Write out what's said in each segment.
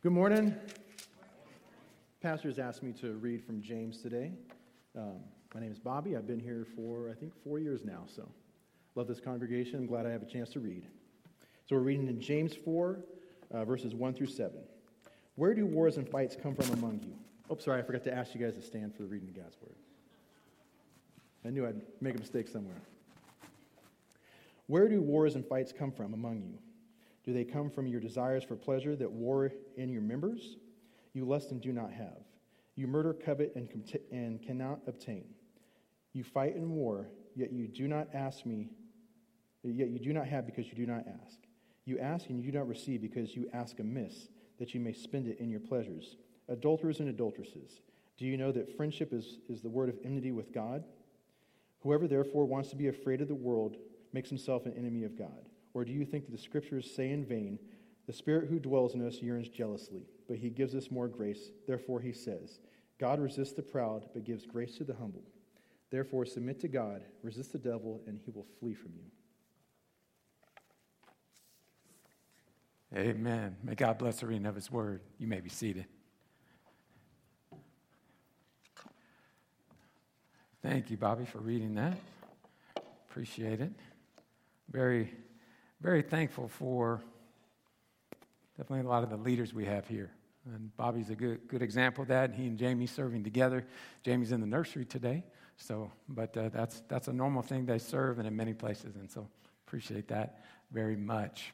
Good morning. Pastor's asked me to read from James today. Um, my name is Bobby. I've been here for, I think, four years now, so love this congregation. I'm glad I have a chance to read. So we're reading in James 4, uh, verses 1 through 7. Where do wars and fights come from among you? Oh, sorry, I forgot to ask you guys to stand for the reading of God's word. I knew I'd make a mistake somewhere. Where do wars and fights come from among you? Do they come from your desires for pleasure that war in your members? You lust and do not have. You murder, covet, and, and cannot obtain. You fight in war, yet you do not ask me, yet you do not have because you do not ask. You ask and you do not receive because you ask amiss, that you may spend it in your pleasures. Adulterers and adulteresses, do you know that friendship is, is the word of enmity with God? Whoever therefore wants to be afraid of the world makes himself an enemy of God. Or do you think that the scriptures say in vain, The Spirit who dwells in us yearns jealously, but he gives us more grace? Therefore he says, God resists the proud, but gives grace to the humble. Therefore submit to God, resist the devil, and he will flee from you. Amen. May God bless the reading of his word. You may be seated. Thank you, Bobby, for reading that. Appreciate it. Very very thankful for definitely a lot of the leaders we have here. And Bobby's a good, good example of that. He and Jamie serving together. Jamie's in the nursery today. So, but uh, that's, that's a normal thing they serve and in many places. And so appreciate that very much.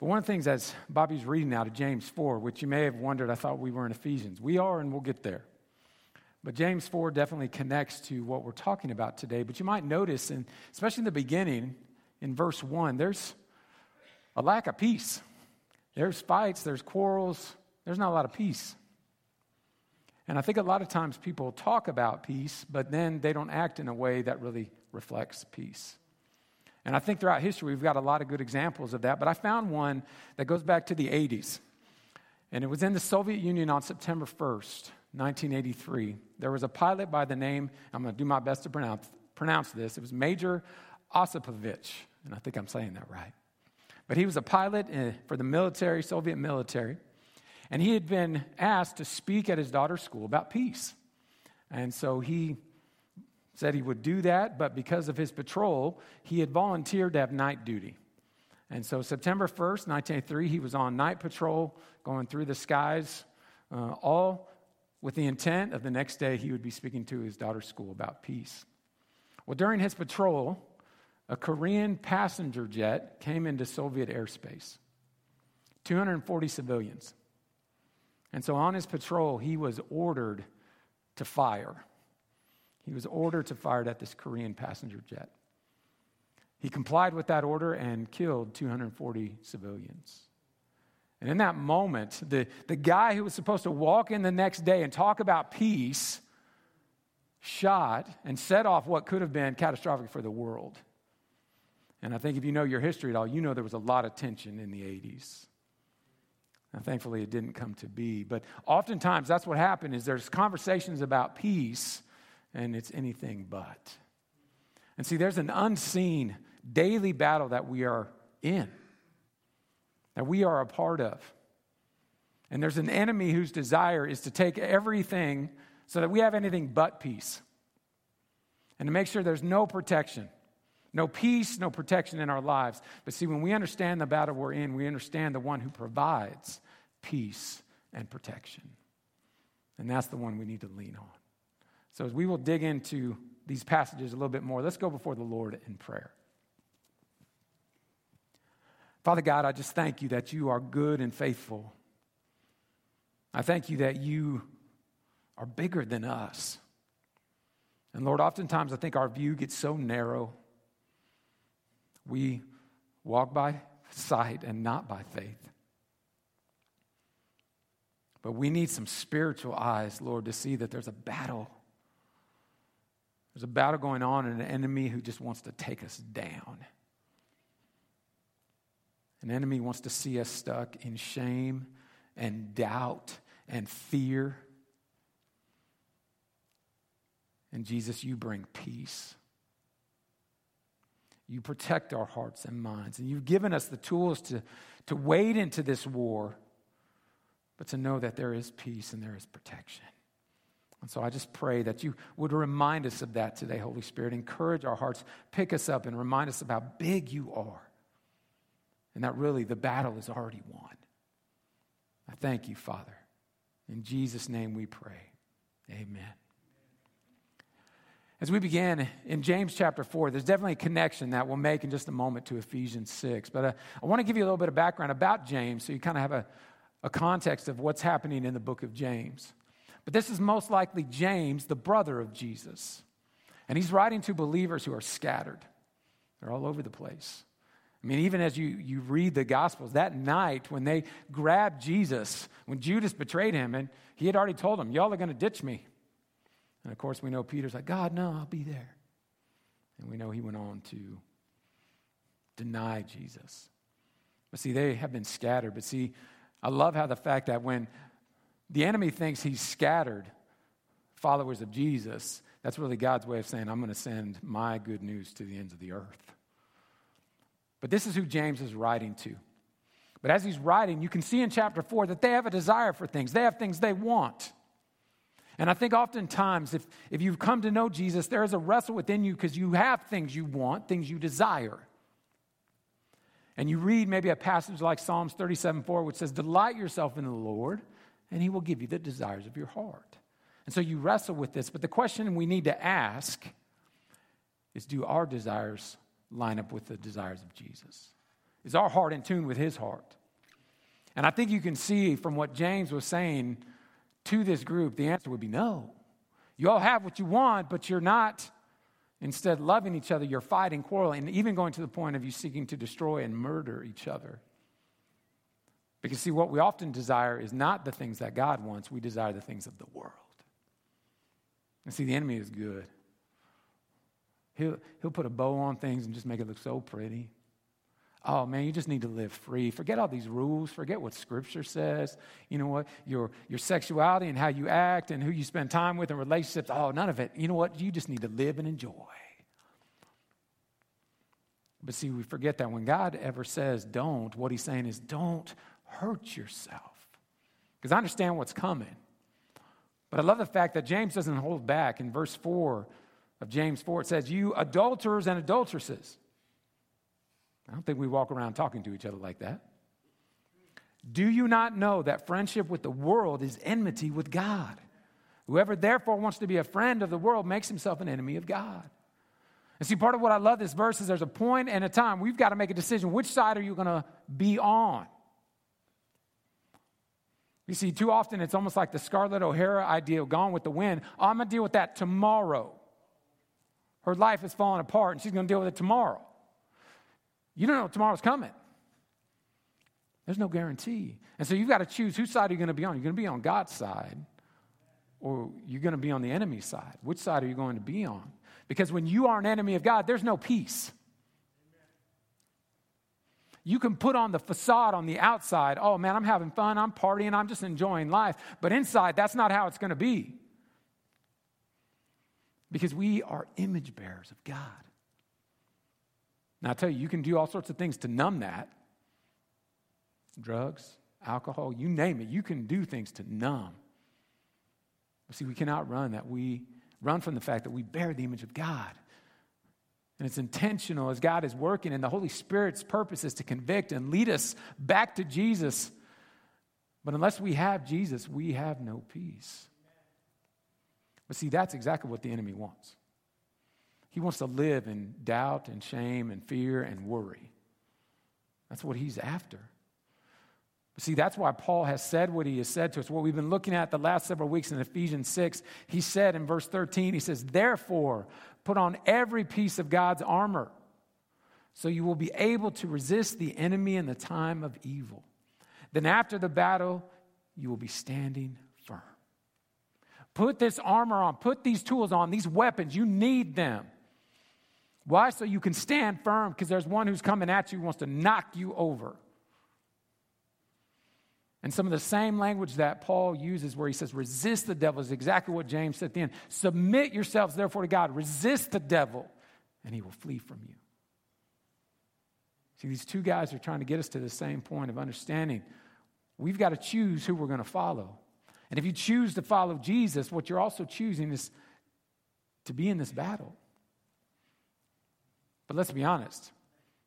But one of the things as Bobby's reading out of James 4, which you may have wondered, I thought we were in Ephesians. We are, and we'll get there. But James 4 definitely connects to what we're talking about today. But you might notice, and especially in the beginning, in verse 1, there's a lack of peace. There's fights, there's quarrels, there's not a lot of peace. And I think a lot of times people talk about peace, but then they don't act in a way that really reflects peace. And I think throughout history, we've got a lot of good examples of that. But I found one that goes back to the 80s. And it was in the Soviet Union on September 1st, 1983. There was a pilot by the name, I'm going to do my best to pronounce, pronounce this. It was Major Osipovich, and I think I'm saying that right. But he was a pilot eh, for the military, Soviet military, and he had been asked to speak at his daughter's school about peace. And so he said he would do that, but because of his patrol, he had volunteered to have night duty. And so September 1st, 1983, he was on night patrol going through the skies, uh, all with the intent of the next day he would be speaking to his daughter's school about peace. Well, during his patrol, a Korean passenger jet came into Soviet airspace. 240 civilians. And so on his patrol, he was ordered to fire. He was ordered to fire at this Korean passenger jet. He complied with that order and killed 240 civilians. And in that moment, the, the guy who was supposed to walk in the next day and talk about peace shot and set off what could have been catastrophic for the world. And I think if you know your history at all, you know there was a lot of tension in the 80s. And thankfully it didn't come to be. But oftentimes that's what happened is there's conversations about peace and it's anything but. And see, there's an unseen daily battle that we are in, that we are a part of. And there's an enemy whose desire is to take everything so that we have anything but peace and to make sure there's no protection no peace, no protection in our lives. But see, when we understand the battle we're in, we understand the one who provides peace and protection. And that's the one we need to lean on. So, as we will dig into these passages a little bit more, let's go before the Lord in prayer. Father God, I just thank you that you are good and faithful. I thank you that you are bigger than us. And Lord, oftentimes I think our view gets so narrow. We walk by sight and not by faith. But we need some spiritual eyes, Lord, to see that there's a battle. There's a battle going on and an enemy who just wants to take us down. An enemy wants to see us stuck in shame and doubt and fear. And Jesus, you bring peace. You protect our hearts and minds. And you've given us the tools to, to wade into this war but to know that there is peace and there is protection. And so I just pray that you would remind us of that today, Holy Spirit. Encourage our hearts, pick us up, and remind us of how big you are. And that really the battle is already won. I thank you, Father. In Jesus' name we pray. Amen. As we begin in James chapter 4, there's definitely a connection that we'll make in just a moment to Ephesians 6. But uh, I want to give you a little bit of background about James so you kind of have a, a context of what's happening in the book of James. But this is most likely James, the brother of Jesus. And he's writing to believers who are scattered, they're all over the place. I mean, even as you, you read the Gospels, that night when they grabbed Jesus, when Judas betrayed him, and he had already told them, Y'all are going to ditch me. And of course, we know Peter's like, God, no, I'll be there. And we know he went on to deny Jesus. But see, they have been scattered. But see, I love how the fact that when the enemy thinks he's scattered followers of Jesus, that's really God's way of saying, I'm going to send my good news to the ends of the earth. But this is who James is writing to. But as he's writing, you can see in chapter 4 that they have a desire for things, they have things they want. And I think oftentimes, if, if you've come to know Jesus, there is a wrestle within you because you have things you want, things you desire. And you read maybe a passage like Psalms 37 4, which says, Delight yourself in the Lord, and he will give you the desires of your heart. And so you wrestle with this. But the question we need to ask is do our desires line up with the desires of Jesus? Is our heart in tune with his heart? And I think you can see from what James was saying to this group, the answer would be no. You all have what you want, but you're not instead loving each other. You're fighting, quarreling, and even going to the point of you seeking to destroy and murder each other. Because, see, what we often desire is not the things that God wants, we desire the things of the world. And see, the enemy is good. He'll, he'll put a bow on things and just make it look so pretty oh man, you just need to live free. Forget all these rules. Forget what Scripture says. You know what? Your, your sexuality and how you act and who you spend time with and relationships. Oh, none of it. You know what? You just need to live and enjoy. But see, we forget that when God ever says don't, what he's saying is don't hurt yourself. Because I understand what's coming. But I love the fact that James doesn't hold back. In verse 4 of James 4, it says, You adulterers and adulteresses. I don't think we walk around talking to each other like that. Do you not know that friendship with the world is enmity with God? Whoever therefore wants to be a friend of the world makes himself an enemy of God. And see, part of what I love this verse is there's a point and a time we've got to make a decision. Which side are you going to be on? You see, too often it's almost like the Scarlett O'Hara idea of gone with the wind. Oh, I'm going to deal with that tomorrow. Her life is falling apart and she's going to deal with it tomorrow. You don't know tomorrow's coming. There's no guarantee. And so you've got to choose whose side are you going to be on? You're going to be on God's side or you're going to be on the enemy's side. Which side are you going to be on? Because when you are an enemy of God, there's no peace. You can put on the facade on the outside. Oh man, I'm having fun, I'm partying, I'm just enjoying life. But inside, that's not how it's going to be. Because we are image bearers of God. Now, I tell you, you can do all sorts of things to numb that drugs, alcohol, you name it. You can do things to numb. But see, we cannot run that. We run from the fact that we bear the image of God. And it's intentional as God is working, and the Holy Spirit's purpose is to convict and lead us back to Jesus. But unless we have Jesus, we have no peace. But see, that's exactly what the enemy wants. He wants to live in doubt and shame and fear and worry. That's what he's after. See, that's why Paul has said what he has said to us. What we've been looking at the last several weeks in Ephesians 6, he said in verse 13, he says, Therefore, put on every piece of God's armor so you will be able to resist the enemy in the time of evil. Then after the battle, you will be standing firm. Put this armor on, put these tools on, these weapons, you need them. Why? So you can stand firm because there's one who's coming at you who wants to knock you over. And some of the same language that Paul uses where he says, resist the devil, is exactly what James said at the end. Submit yourselves, therefore, to God. Resist the devil, and he will flee from you. See, these two guys are trying to get us to the same point of understanding We've got to choose who we're going to follow. And if you choose to follow Jesus, what you're also choosing is to be in this battle. But let's be honest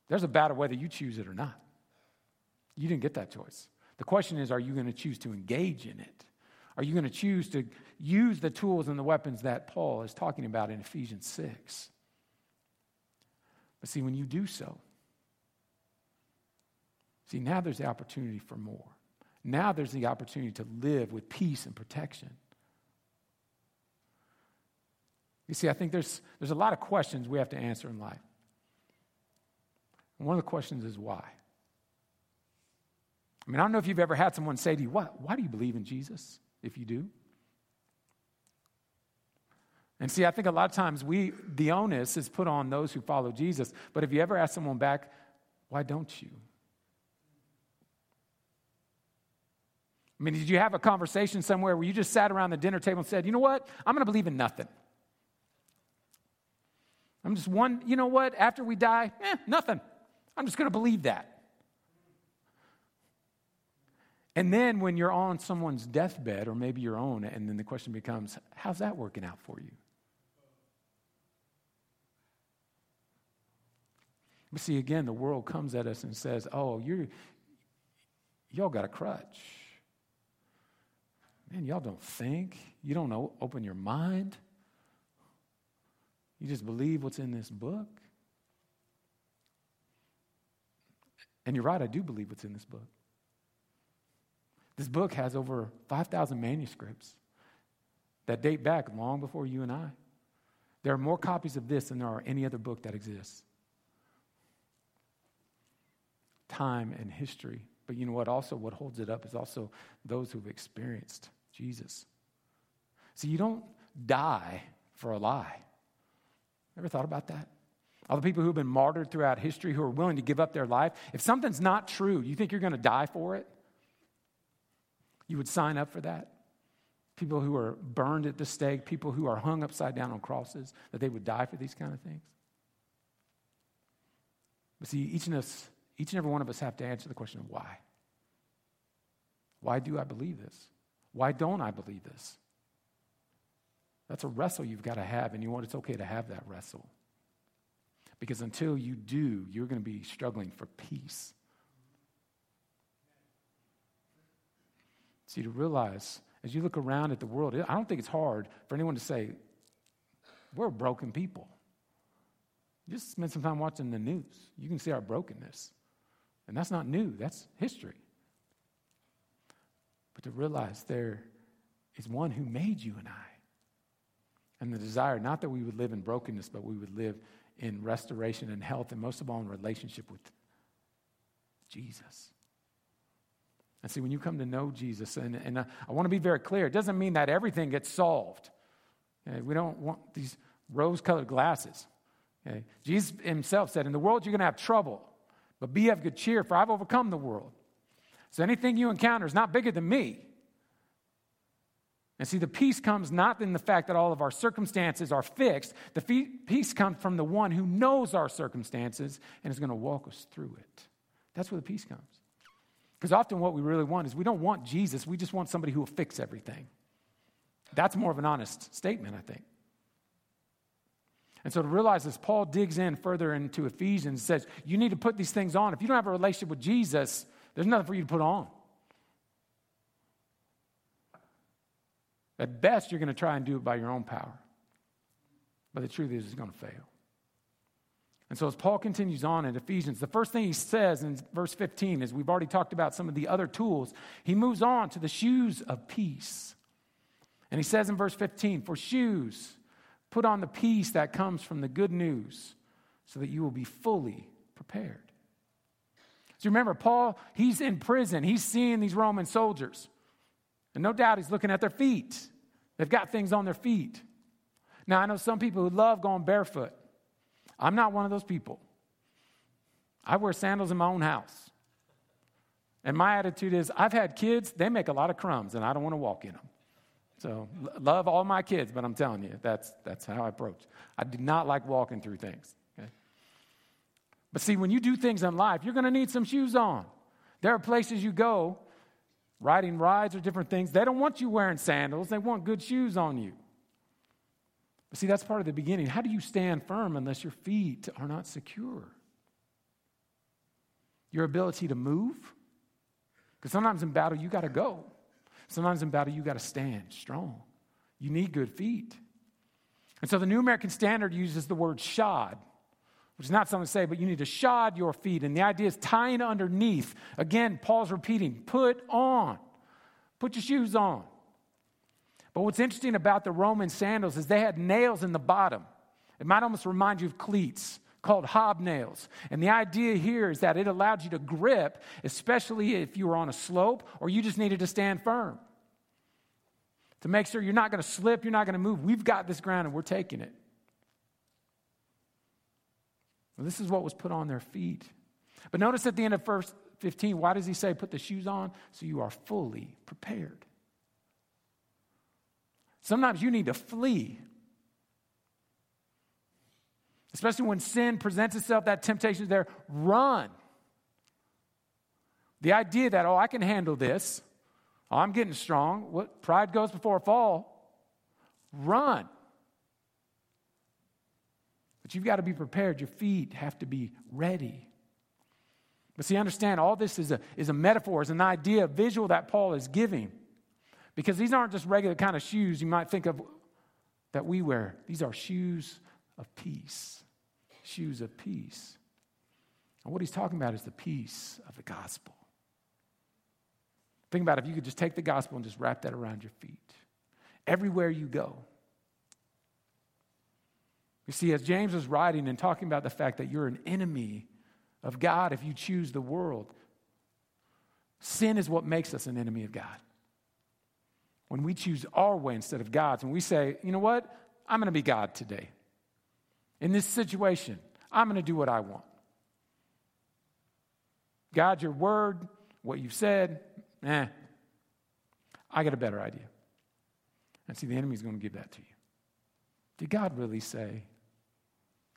there's a battle whether you choose it or not. You didn't get that choice. The question is are you going to choose to engage in it? Are you going to choose to use the tools and the weapons that Paul is talking about in Ephesians 6? But see, when you do so, see, now there's the opportunity for more. Now there's the opportunity to live with peace and protection. You see, I think there's, there's a lot of questions we have to answer in life. And one of the questions is why? I mean, I don't know if you've ever had someone say to you, Why, why do you believe in Jesus? If you do. And see, I think a lot of times we, the onus is put on those who follow Jesus. But if you ever ask someone back, why don't you? I mean, did you have a conversation somewhere where you just sat around the dinner table and said, you know what? I'm going to believe in nothing. I'm just one, you know what? After we die, eh, nothing. I'm just going to believe that. And then when you're on someone's deathbed, or maybe your own, and then the question becomes, how's that working out for you? But see, again, the world comes at us and says, oh, you're, y'all got a crutch. Man, y'all don't think. You don't know, open your mind. You just believe what's in this book. And you're right, I do believe what's in this book. This book has over 5,000 manuscripts that date back long before you and I. There are more copies of this than there are any other book that exists. Time and history. But you know what? Also, what holds it up is also those who've experienced Jesus. See, you don't die for a lie. Ever thought about that? All the people who've been martyred throughout history who are willing to give up their life. If something's not true, you think you're going to die for it? You would sign up for that? People who are burned at the stake, people who are hung upside down on crosses, that they would die for these kind of things? But see, each and, us, each and every one of us have to answer the question of why. Why do I believe this? Why don't I believe this? That's a wrestle you've got to have, and you want it's okay to have that wrestle. Because until you do, you're going to be struggling for peace. See, to realize as you look around at the world, I don't think it's hard for anyone to say, we're broken people. Just spend some time watching the news. You can see our brokenness. And that's not new, that's history. But to realize there is one who made you and I. And the desire, not that we would live in brokenness, but we would live in restoration and health, and most of all in relationship with Jesus. And see, when you come to know Jesus, and, and I, I want to be very clear, it doesn't mean that everything gets solved. Okay? We don't want these rose colored glasses. Okay? Jesus himself said, In the world you're going to have trouble, but be of good cheer, for I've overcome the world. So anything you encounter is not bigger than me. And see, the peace comes not in the fact that all of our circumstances are fixed. The peace comes from the one who knows our circumstances and is going to walk us through it. That's where the peace comes. Because often what we really want is we don't want Jesus, we just want somebody who will fix everything. That's more of an honest statement, I think. And so to realize this, Paul digs in further into Ephesians and says, you need to put these things on. If you don't have a relationship with Jesus, there's nothing for you to put on. At best, you're going to try and do it by your own power. But the truth is, it's going to fail. And so, as Paul continues on in Ephesians, the first thing he says in verse 15 is we've already talked about some of the other tools. He moves on to the shoes of peace. And he says in verse 15, For shoes, put on the peace that comes from the good news so that you will be fully prepared. So remember, Paul, he's in prison. He's seeing these Roman soldiers. And no doubt he's looking at their feet. They've got things on their feet. Now, I know some people who love going barefoot. I'm not one of those people. I wear sandals in my own house. And my attitude is I've had kids, they make a lot of crumbs, and I don't want to walk in them. So, love all my kids, but I'm telling you, that's, that's how I approach. I do not like walking through things. Okay? But see, when you do things in life, you're going to need some shoes on. There are places you go riding rides or different things. They don't want you wearing sandals, they want good shoes on you. But see, that's part of the beginning. How do you stand firm unless your feet are not secure? Your ability to move? Because sometimes in battle, you got to go. Sometimes in battle, you got to stand strong. You need good feet. And so the New American Standard uses the word shod, which is not something to say, but you need to shod your feet. And the idea is tying underneath. Again, Paul's repeating put on, put your shoes on. But what's interesting about the Roman sandals is they had nails in the bottom. It might almost remind you of cleats called hobnails. And the idea here is that it allowed you to grip, especially if you were on a slope or you just needed to stand firm. To make sure you're not going to slip, you're not going to move. We've got this ground and we're taking it. Well, this is what was put on their feet. But notice at the end of verse 15, why does he say put the shoes on? So you are fully prepared. Sometimes you need to flee Especially when sin presents itself, that temptation is there, run. The idea that, oh, I can handle this, oh, I'm getting strong, what pride goes before a fall, run. But you've got to be prepared. Your feet have to be ready. But see, understand, all this is a, is a metaphor, is an idea, a visual that Paul is giving. Because these aren't just regular kind of shoes you might think of that we wear. These are shoes of peace. Shoes of peace. And what he's talking about is the peace of the gospel. Think about if you could just take the gospel and just wrap that around your feet. Everywhere you go. You see, as James was writing and talking about the fact that you're an enemy of God if you choose the world, sin is what makes us an enemy of God. When we choose our way instead of God's, when we say, you know what, I'm going to be God today. In this situation, I'm going to do what I want. God, your word, what you've said, eh, I got a better idea. And see, the enemy's going to give that to you. Did God really say?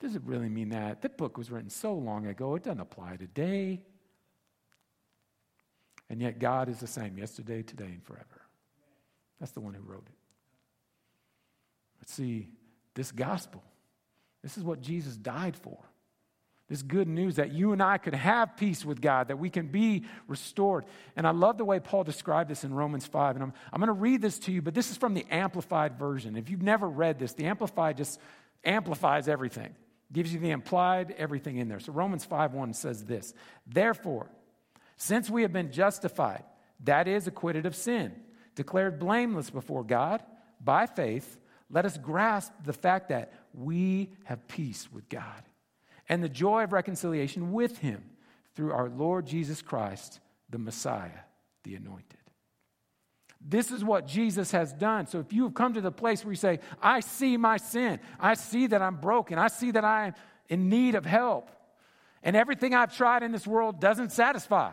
Does it really mean that? That book was written so long ago, it doesn't apply today. And yet, God is the same yesterday, today, and forever. That's the one who wrote it. But see, this gospel this is what Jesus died for. This good news that you and I could have peace with God, that we can be restored. And I love the way Paul described this in Romans 5. And I'm, I'm going to read this to you, but this is from the Amplified version. If you've never read this, the Amplified just amplifies everything, gives you the implied everything in there. So Romans 5 1 says this Therefore, since we have been justified, that is, acquitted of sin, declared blameless before God by faith, let us grasp the fact that we have peace with God and the joy of reconciliation with Him through our Lord Jesus Christ, the Messiah, the anointed. This is what Jesus has done. So if you have come to the place where you say, I see my sin, I see that I'm broken, I see that I am in need of help, and everything I've tried in this world doesn't satisfy.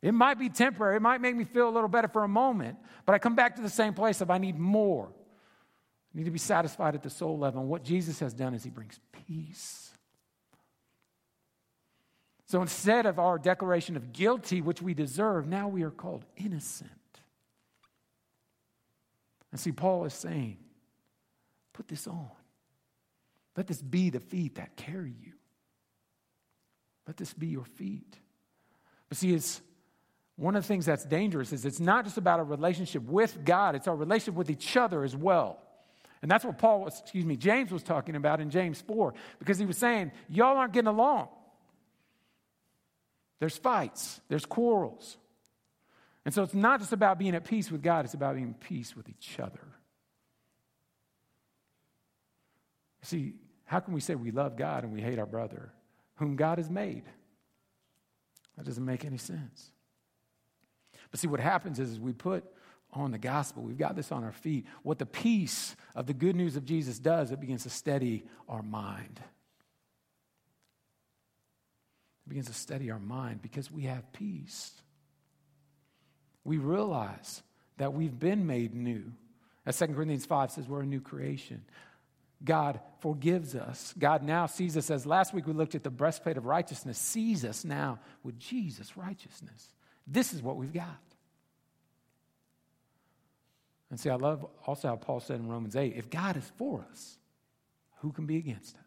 It might be temporary, it might make me feel a little better for a moment, but I come back to the same place of I need more. I need to be satisfied at the soul level. And what Jesus has done is he brings peace. So instead of our declaration of guilty, which we deserve, now we are called innocent. And see, Paul is saying, put this on. Let this be the feet that carry you. Let this be your feet. But see, it's one of the things that's dangerous is it's not just about a relationship with God, it's our relationship with each other as well. And that's what Paul was, excuse me, James was talking about in James 4, because he was saying, y'all aren't getting along. There's fights, there's quarrels. And so it's not just about being at peace with God, it's about being at peace with each other. See, how can we say we love God and we hate our brother, whom God has made? That doesn't make any sense. But see, what happens is, is we put on the gospel. We've got this on our feet. What the peace of the good news of Jesus does, it begins to steady our mind. It begins to steady our mind because we have peace. We realize that we've been made new. As 2 Corinthians 5 says, we're a new creation. God forgives us. God now sees us as last week we looked at the breastplate of righteousness, sees us now with Jesus' righteousness. This is what we've got. And see, I love also how Paul said in Romans 8 if God is for us, who can be against us?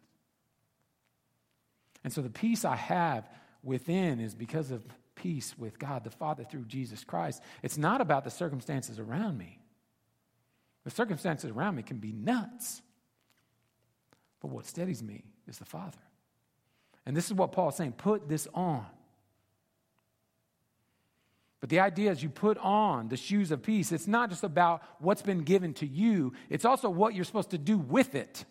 And so the peace I have within is because of peace with God the Father through Jesus Christ. It's not about the circumstances around me. The circumstances around me can be nuts. But what steadies me is the Father. And this is what Paul's saying put this on. But the idea is you put on the shoes of peace. It's not just about what's been given to you, it's also what you're supposed to do with it.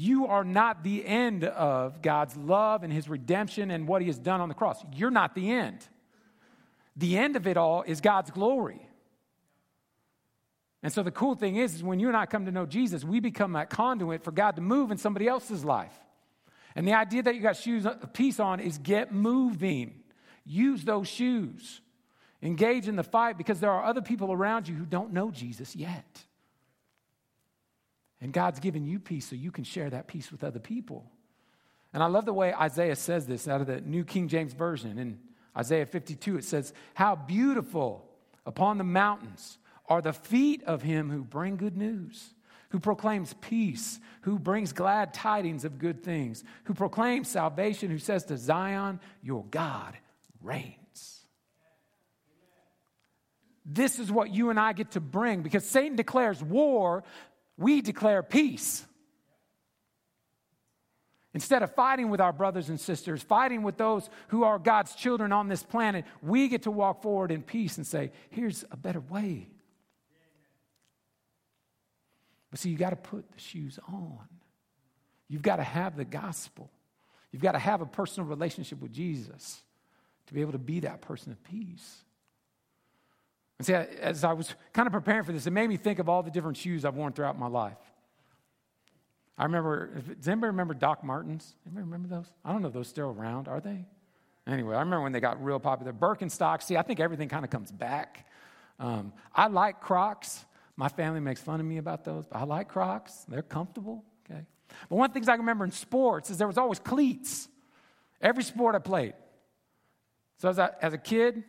You are not the end of God's love and his redemption and what he has done on the cross. You're not the end. The end of it all is God's glory. And so the cool thing is, is when you and I come to know Jesus, we become that conduit for God to move in somebody else's life. And the idea that you got shoes of peace on is get moving. Use those shoes. Engage in the fight because there are other people around you who don't know Jesus yet. And God's given you peace so you can share that peace with other people. And I love the way Isaiah says this out of the New King James Version. In Isaiah 52, it says, How beautiful upon the mountains are the feet of him who bring good news, who proclaims peace, who brings glad tidings of good things, who proclaims salvation, who says to Zion, Your God reigns. This is what you and I get to bring because Satan declares war, we declare peace. Instead of fighting with our brothers and sisters, fighting with those who are God's children on this planet, we get to walk forward in peace and say, here's a better way. But see, you got to put the shoes on. You've got to have the gospel. You've got to have a personal relationship with Jesus to be able to be that person of peace. And see, as I was kind of preparing for this, it made me think of all the different shoes I've worn throughout my life. I remember, does anybody remember Doc Martens? Anybody remember those? I don't know if those still around, are they? Anyway, I remember when they got real popular. Birkenstocks, see, I think everything kind of comes back. Um, I like Crocs. My family makes fun of me about those, but I like Crocs. They're comfortable, okay? But one of the things I remember in sports is there was always cleats. Every sport I played. So as a, as a kid,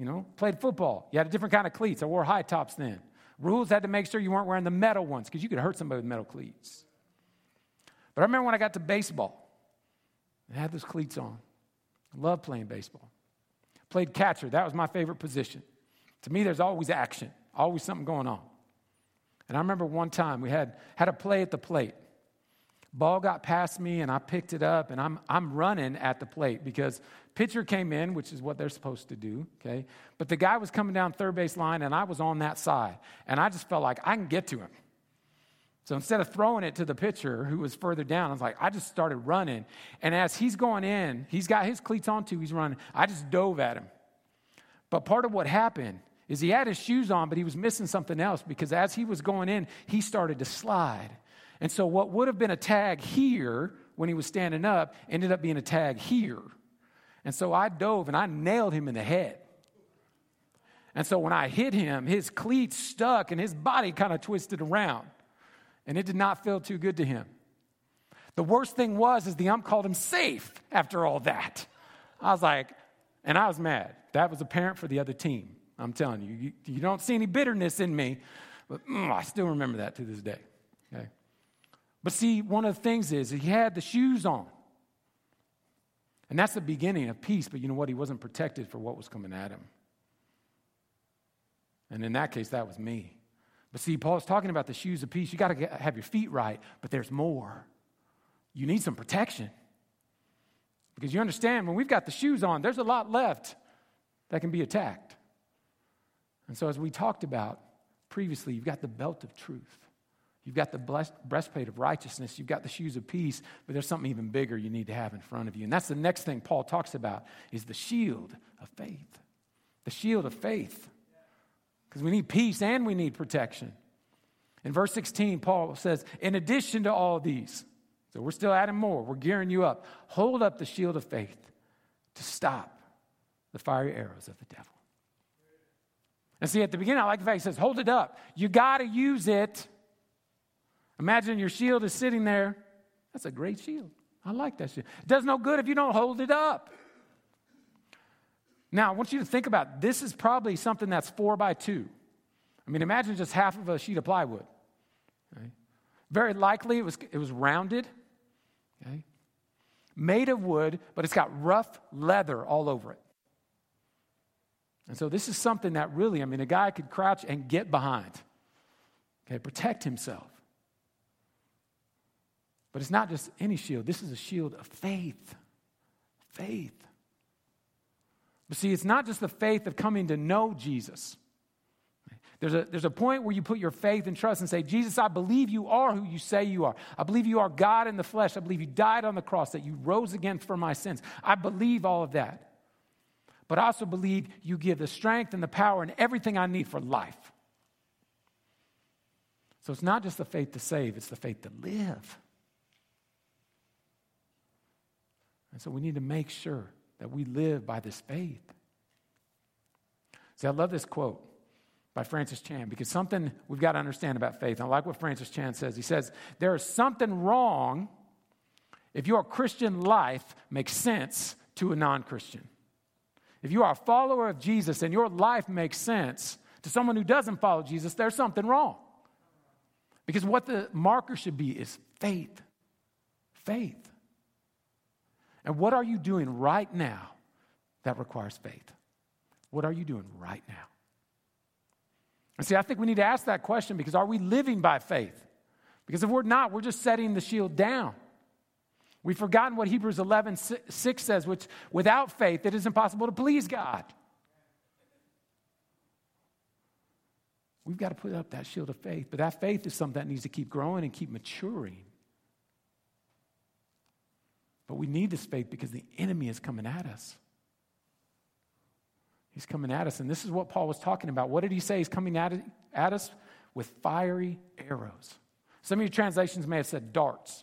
you know, played football. You had a different kind of cleats. I wore high tops then. Rules had to make sure you weren't wearing the metal ones because you could hurt somebody with metal cleats. But I remember when I got to baseball, I had those cleats on. I loved playing baseball. Played catcher. That was my favorite position. To me, there's always action, always something going on. And I remember one time we had, had a play at the plate. Ball got past me and I picked it up and I'm, I'm running at the plate because pitcher came in, which is what they're supposed to do, okay? But the guy was coming down third base line and I was on that side. And I just felt like I can get to him. So instead of throwing it to the pitcher who was further down, I was like, I just started running. And as he's going in, he's got his cleats on too, he's running. I just dove at him. But part of what happened is he had his shoes on, but he was missing something else because as he was going in, he started to slide. And so, what would have been a tag here when he was standing up ended up being a tag here. And so, I dove and I nailed him in the head. And so, when I hit him, his cleats stuck and his body kind of twisted around. And it did not feel too good to him. The worst thing was, is the ump called him safe after all that. I was like, and I was mad. That was apparent for the other team. I'm telling you, you, you don't see any bitterness in me, but mm, I still remember that to this day. But see, one of the things is he had the shoes on. And that's the beginning of peace, but you know what? He wasn't protected for what was coming at him. And in that case, that was me. But see, Paul's talking about the shoes of peace. You got to have your feet right, but there's more. You need some protection. Because you understand, when we've got the shoes on, there's a lot left that can be attacked. And so, as we talked about previously, you've got the belt of truth. You've got the breastplate of righteousness. You've got the shoes of peace, but there's something even bigger you need to have in front of you. And that's the next thing Paul talks about is the shield of faith. The shield of faith. Because we need peace and we need protection. In verse 16, Paul says, in addition to all these, so we're still adding more, we're gearing you up. Hold up the shield of faith to stop the fiery arrows of the devil. And see, at the beginning, I like the fact he says, hold it up. You got to use it. Imagine your shield is sitting there. That's a great shield. I like that shield. It does no good if you don't hold it up. Now, I want you to think about this is probably something that's four by two. I mean, imagine just half of a sheet of plywood. Okay? Very likely it was, it was rounded, okay? made of wood, but it's got rough leather all over it. And so this is something that really, I mean, a guy could crouch and get behind, okay, protect himself. But it's not just any shield, this is a shield of faith. Faith. But see, it's not just the faith of coming to know Jesus. There's a, there's a point where you put your faith and trust and say, Jesus, I believe you are who you say you are. I believe you are God in the flesh. I believe you died on the cross, that you rose again for my sins. I believe all of that. But I also believe you give the strength and the power and everything I need for life. So it's not just the faith to save, it's the faith to live. And so we need to make sure that we live by this faith. See, I love this quote by Francis Chan because something we've got to understand about faith. I like what Francis Chan says. He says, There is something wrong if your Christian life makes sense to a non Christian. If you are a follower of Jesus and your life makes sense to someone who doesn't follow Jesus, there's something wrong. Because what the marker should be is faith. Faith. And what are you doing right now that requires faith? What are you doing right now? And see, I think we need to ask that question because are we living by faith? Because if we're not, we're just setting the shield down. We've forgotten what Hebrews 11 6 says, which without faith, it is impossible to please God. We've got to put up that shield of faith, but that faith is something that needs to keep growing and keep maturing. But we need this faith because the enemy is coming at us. He's coming at us. And this is what Paul was talking about. What did he say? He's coming at, at us with fiery arrows. Some of your translations may have said darts.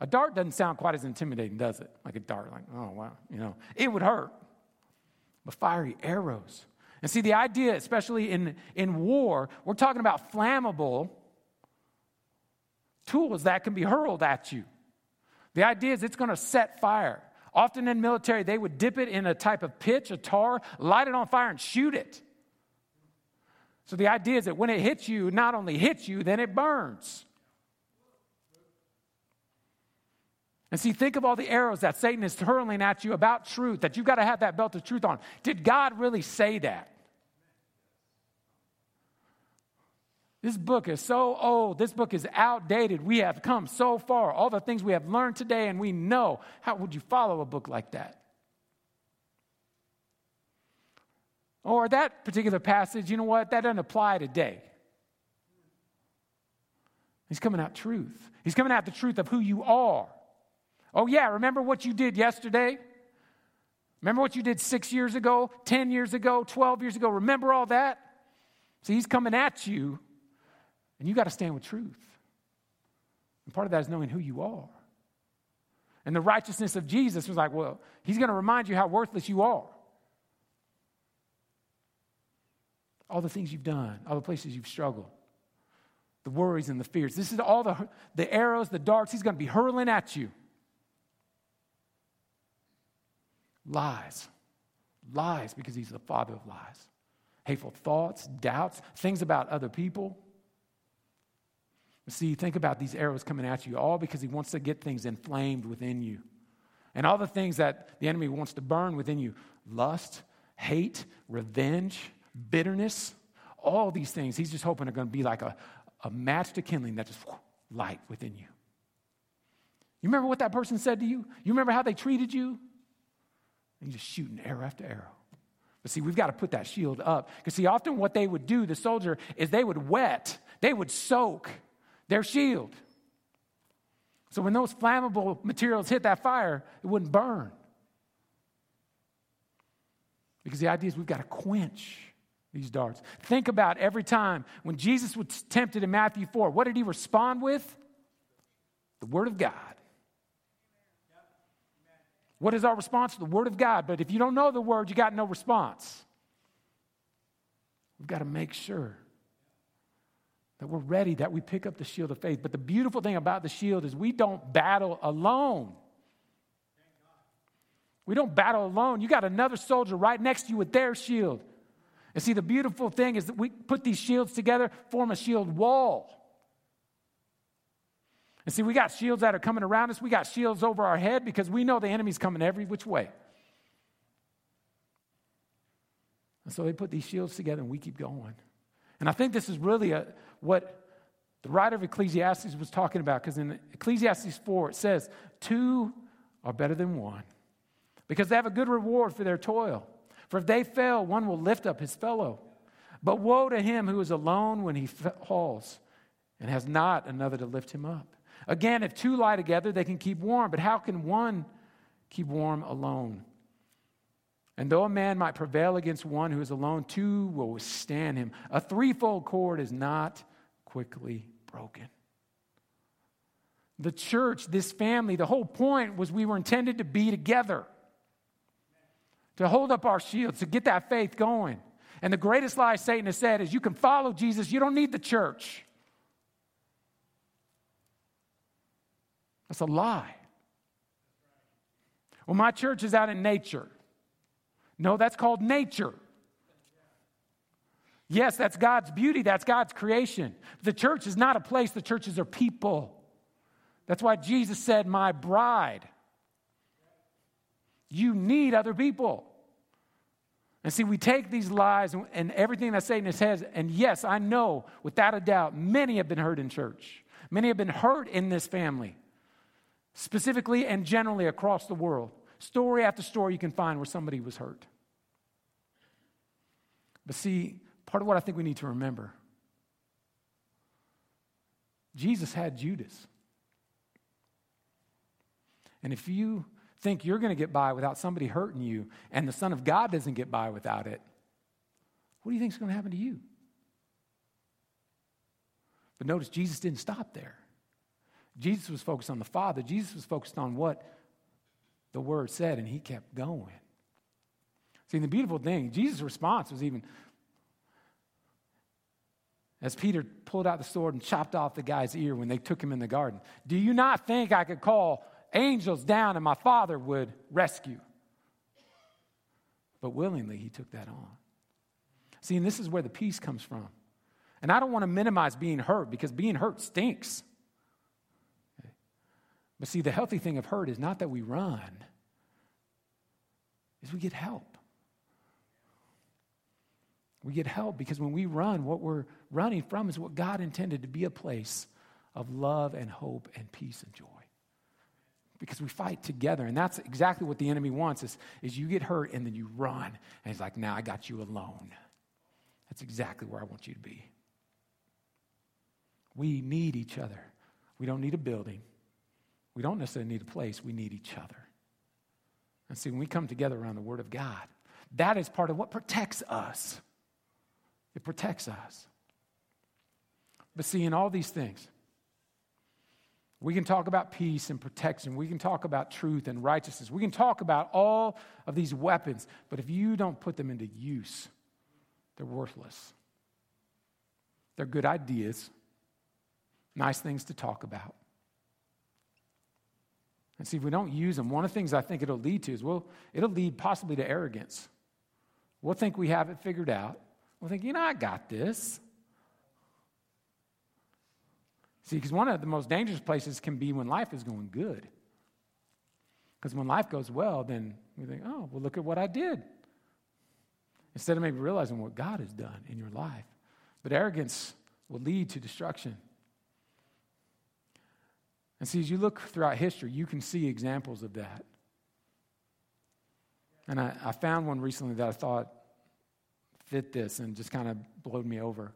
A dart doesn't sound quite as intimidating, does it? Like a dart, like, oh, wow, you know, it would hurt. But fiery arrows. And see, the idea, especially in, in war, we're talking about flammable tools that can be hurled at you. The idea is it's going to set fire. Often in military, they would dip it in a type of pitch, a tar, light it on fire, and shoot it. So the idea is that when it hits you, not only hits you, then it burns. And see, think of all the arrows that Satan is hurling at you about truth, that you've got to have that belt of truth on. Did God really say that? This book is so old. This book is outdated. We have come so far. All the things we have learned today and we know. How would you follow a book like that? Or that particular passage, you know what? That doesn't apply today. He's coming out truth. He's coming out the truth of who you are. Oh, yeah, remember what you did yesterday? Remember what you did six years ago, 10 years ago, 12 years ago? Remember all that? See, he's coming at you and you got to stand with truth. And part of that is knowing who you are. And the righteousness of Jesus was like, well, he's going to remind you how worthless you are. All the things you've done, all the places you've struggled, the worries and the fears. This is all the, the arrows, the darts he's going to be hurling at you. Lies. Lies because he's the father of lies. Hateful thoughts, doubts, things about other people. See, think about these arrows coming at you, all because he wants to get things inflamed within you. And all the things that the enemy wants to burn within you lust, hate, revenge, bitterness, all these things, he's just hoping are going to be like a, a match to kindling that just light within you. You remember what that person said to you? You remember how they treated you? And you're just shooting arrow after arrow. But see, we've got to put that shield up. Because see, often what they would do, the soldier, is they would wet, they would soak their shield. So when those flammable materials hit that fire, it wouldn't burn. Because the idea is we've got to quench these darts. Think about every time when Jesus was tempted in Matthew 4, what did he respond with? The Word of God. What is our response? The Word of God. But if you don't know the Word, you got no response. We've got to make sure that we're ready, that we pick up the shield of faith. But the beautiful thing about the shield is we don't battle alone. We don't battle alone. You got another soldier right next to you with their shield. And see, the beautiful thing is that we put these shields together, form a shield wall. And see, we got shields that are coming around us. We got shields over our head because we know the enemy's coming every which way. And so they put these shields together and we keep going. And I think this is really a, what the writer of Ecclesiastes was talking about because in Ecclesiastes 4 it says, Two are better than one because they have a good reward for their toil. For if they fail, one will lift up his fellow. But woe to him who is alone when he falls and has not another to lift him up. Again, if two lie together, they can keep warm, but how can one keep warm alone? And though a man might prevail against one who is alone, two will withstand him. A threefold cord is not quickly broken. The church, this family, the whole point was we were intended to be together, to hold up our shields, to get that faith going. And the greatest lie Satan has said is you can follow Jesus, you don't need the church. That's a lie. Well, my church is out in nature. No, that's called nature. Yes, that's God's beauty, that's God's creation. The church is not a place, the churches are people. That's why Jesus said, My bride. You need other people. And see, we take these lies and everything that Satan says, and yes, I know without a doubt, many have been hurt in church. Many have been hurt in this family, specifically and generally across the world. Story after story you can find where somebody was hurt. But see, part of what I think we need to remember Jesus had Judas. And if you think you're going to get by without somebody hurting you and the Son of God doesn't get by without it, what do you think is going to happen to you? But notice Jesus didn't stop there. Jesus was focused on the Father. Jesus was focused on what the Word said, and he kept going. See, the beautiful thing, Jesus' response was even as Peter pulled out the sword and chopped off the guy's ear when they took him in the garden. Do you not think I could call angels down and my father would rescue? But willingly, he took that on. See, and this is where the peace comes from. And I don't want to minimize being hurt because being hurt stinks. But see, the healthy thing of hurt is not that we run, is we get help. We get help because when we run, what we're running from is what God intended to be a place of love and hope and peace and joy. Because we fight together. And that's exactly what the enemy wants is, is you get hurt and then you run. And he's like, now I got you alone. That's exactly where I want you to be. We need each other. We don't need a building. We don't necessarily need a place. We need each other. And see, when we come together around the Word of God, that is part of what protects us. It protects us. But see, in all these things, we can talk about peace and protection. We can talk about truth and righteousness. We can talk about all of these weapons. But if you don't put them into use, they're worthless. They're good ideas, nice things to talk about. And see, if we don't use them, one of the things I think it'll lead to is, well, it'll lead possibly to arrogance. We'll think we have it figured out. We'll think, you know, I got this. See, because one of the most dangerous places can be when life is going good. Because when life goes well, then we think, oh, well, look at what I did. Instead of maybe realizing what God has done in your life. But arrogance will lead to destruction. And see, as you look throughout history, you can see examples of that. And I, I found one recently that I thought fit this and just kind of blowed me over.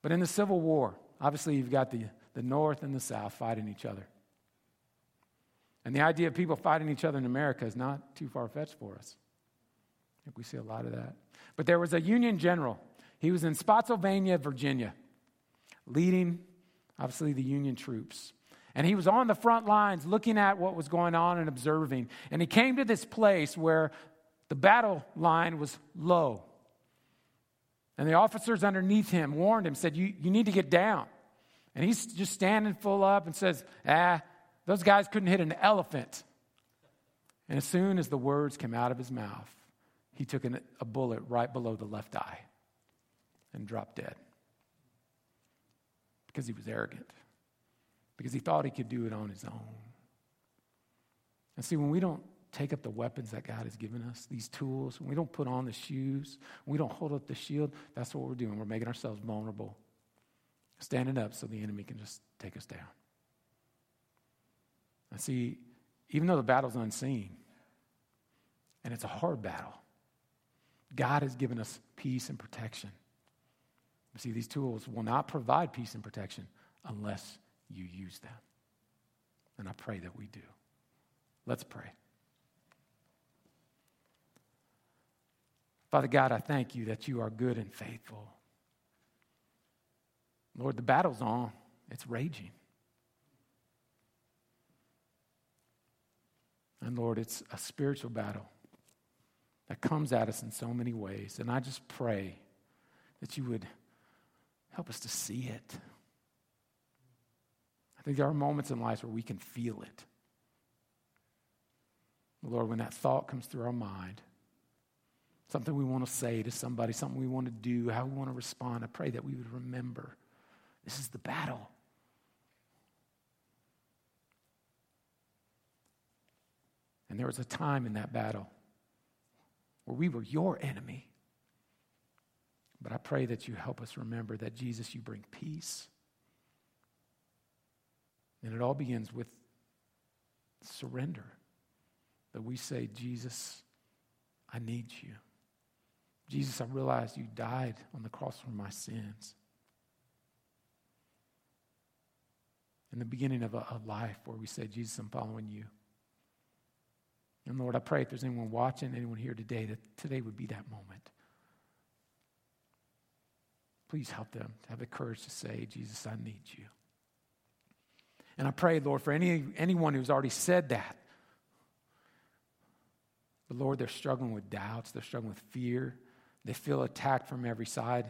But in the Civil War, obviously you've got the, the North and the South fighting each other. And the idea of people fighting each other in America is not too far fetched for us. I think we see a lot of that. But there was a Union general. He was in Spotsylvania, Virginia, leading, obviously, the Union troops. And he was on the front lines looking at what was going on and observing. And he came to this place where the battle line was low. And the officers underneath him warned him, said, You, you need to get down. And he's just standing full up and says, Ah, those guys couldn't hit an elephant. And as soon as the words came out of his mouth, he took an, a bullet right below the left eye and dropped dead because he was arrogant, because he thought he could do it on his own. And see, when we don't take up the weapons that God has given us, these tools, we don't put on the shoes, we don't hold up the shield, that's what we're doing. We're making ourselves vulnerable, standing up so the enemy can just take us down. And see, even though the battle's unseen, and it's a hard battle, God has given us peace and protection. See, these tools will not provide peace and protection unless you use them. And I pray that we do. Let's pray. Father God, I thank you that you are good and faithful. Lord, the battle's on, it's raging. And Lord, it's a spiritual battle that comes at us in so many ways. And I just pray that you would help us to see it. I think there are moments in life where we can feel it. Lord, when that thought comes through our mind, something we want to say to somebody, something we want to do, how we want to respond, I pray that we would remember this is the battle. And there was a time in that battle where we were your enemy. But I pray that you help us remember that, Jesus, you bring peace. And it all begins with surrender. That we say, Jesus, I need you. Jesus, I realize you died on the cross for my sins. In the beginning of a, a life where we say, Jesus, I'm following you. And Lord, I pray if there's anyone watching, anyone here today, that today would be that moment. Please help them to have the courage to say, Jesus, I need you. And I pray, Lord, for any, anyone who's already said that. But Lord, they're struggling with doubts, they're struggling with fear, they feel attacked from every side.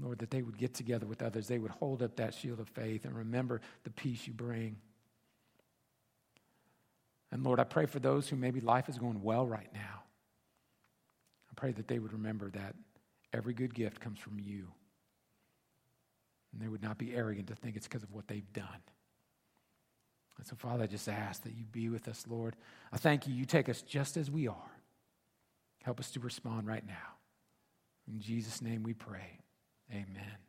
Lord, that they would get together with others, they would hold up that shield of faith and remember the peace you bring. And Lord, I pray for those who maybe life is going well right now. I pray that they would remember that every good gift comes from you. And they would not be arrogant to think it's because of what they've done. And so, Father, I just ask that you be with us, Lord. I thank you. You take us just as we are. Help us to respond right now. In Jesus' name we pray. Amen.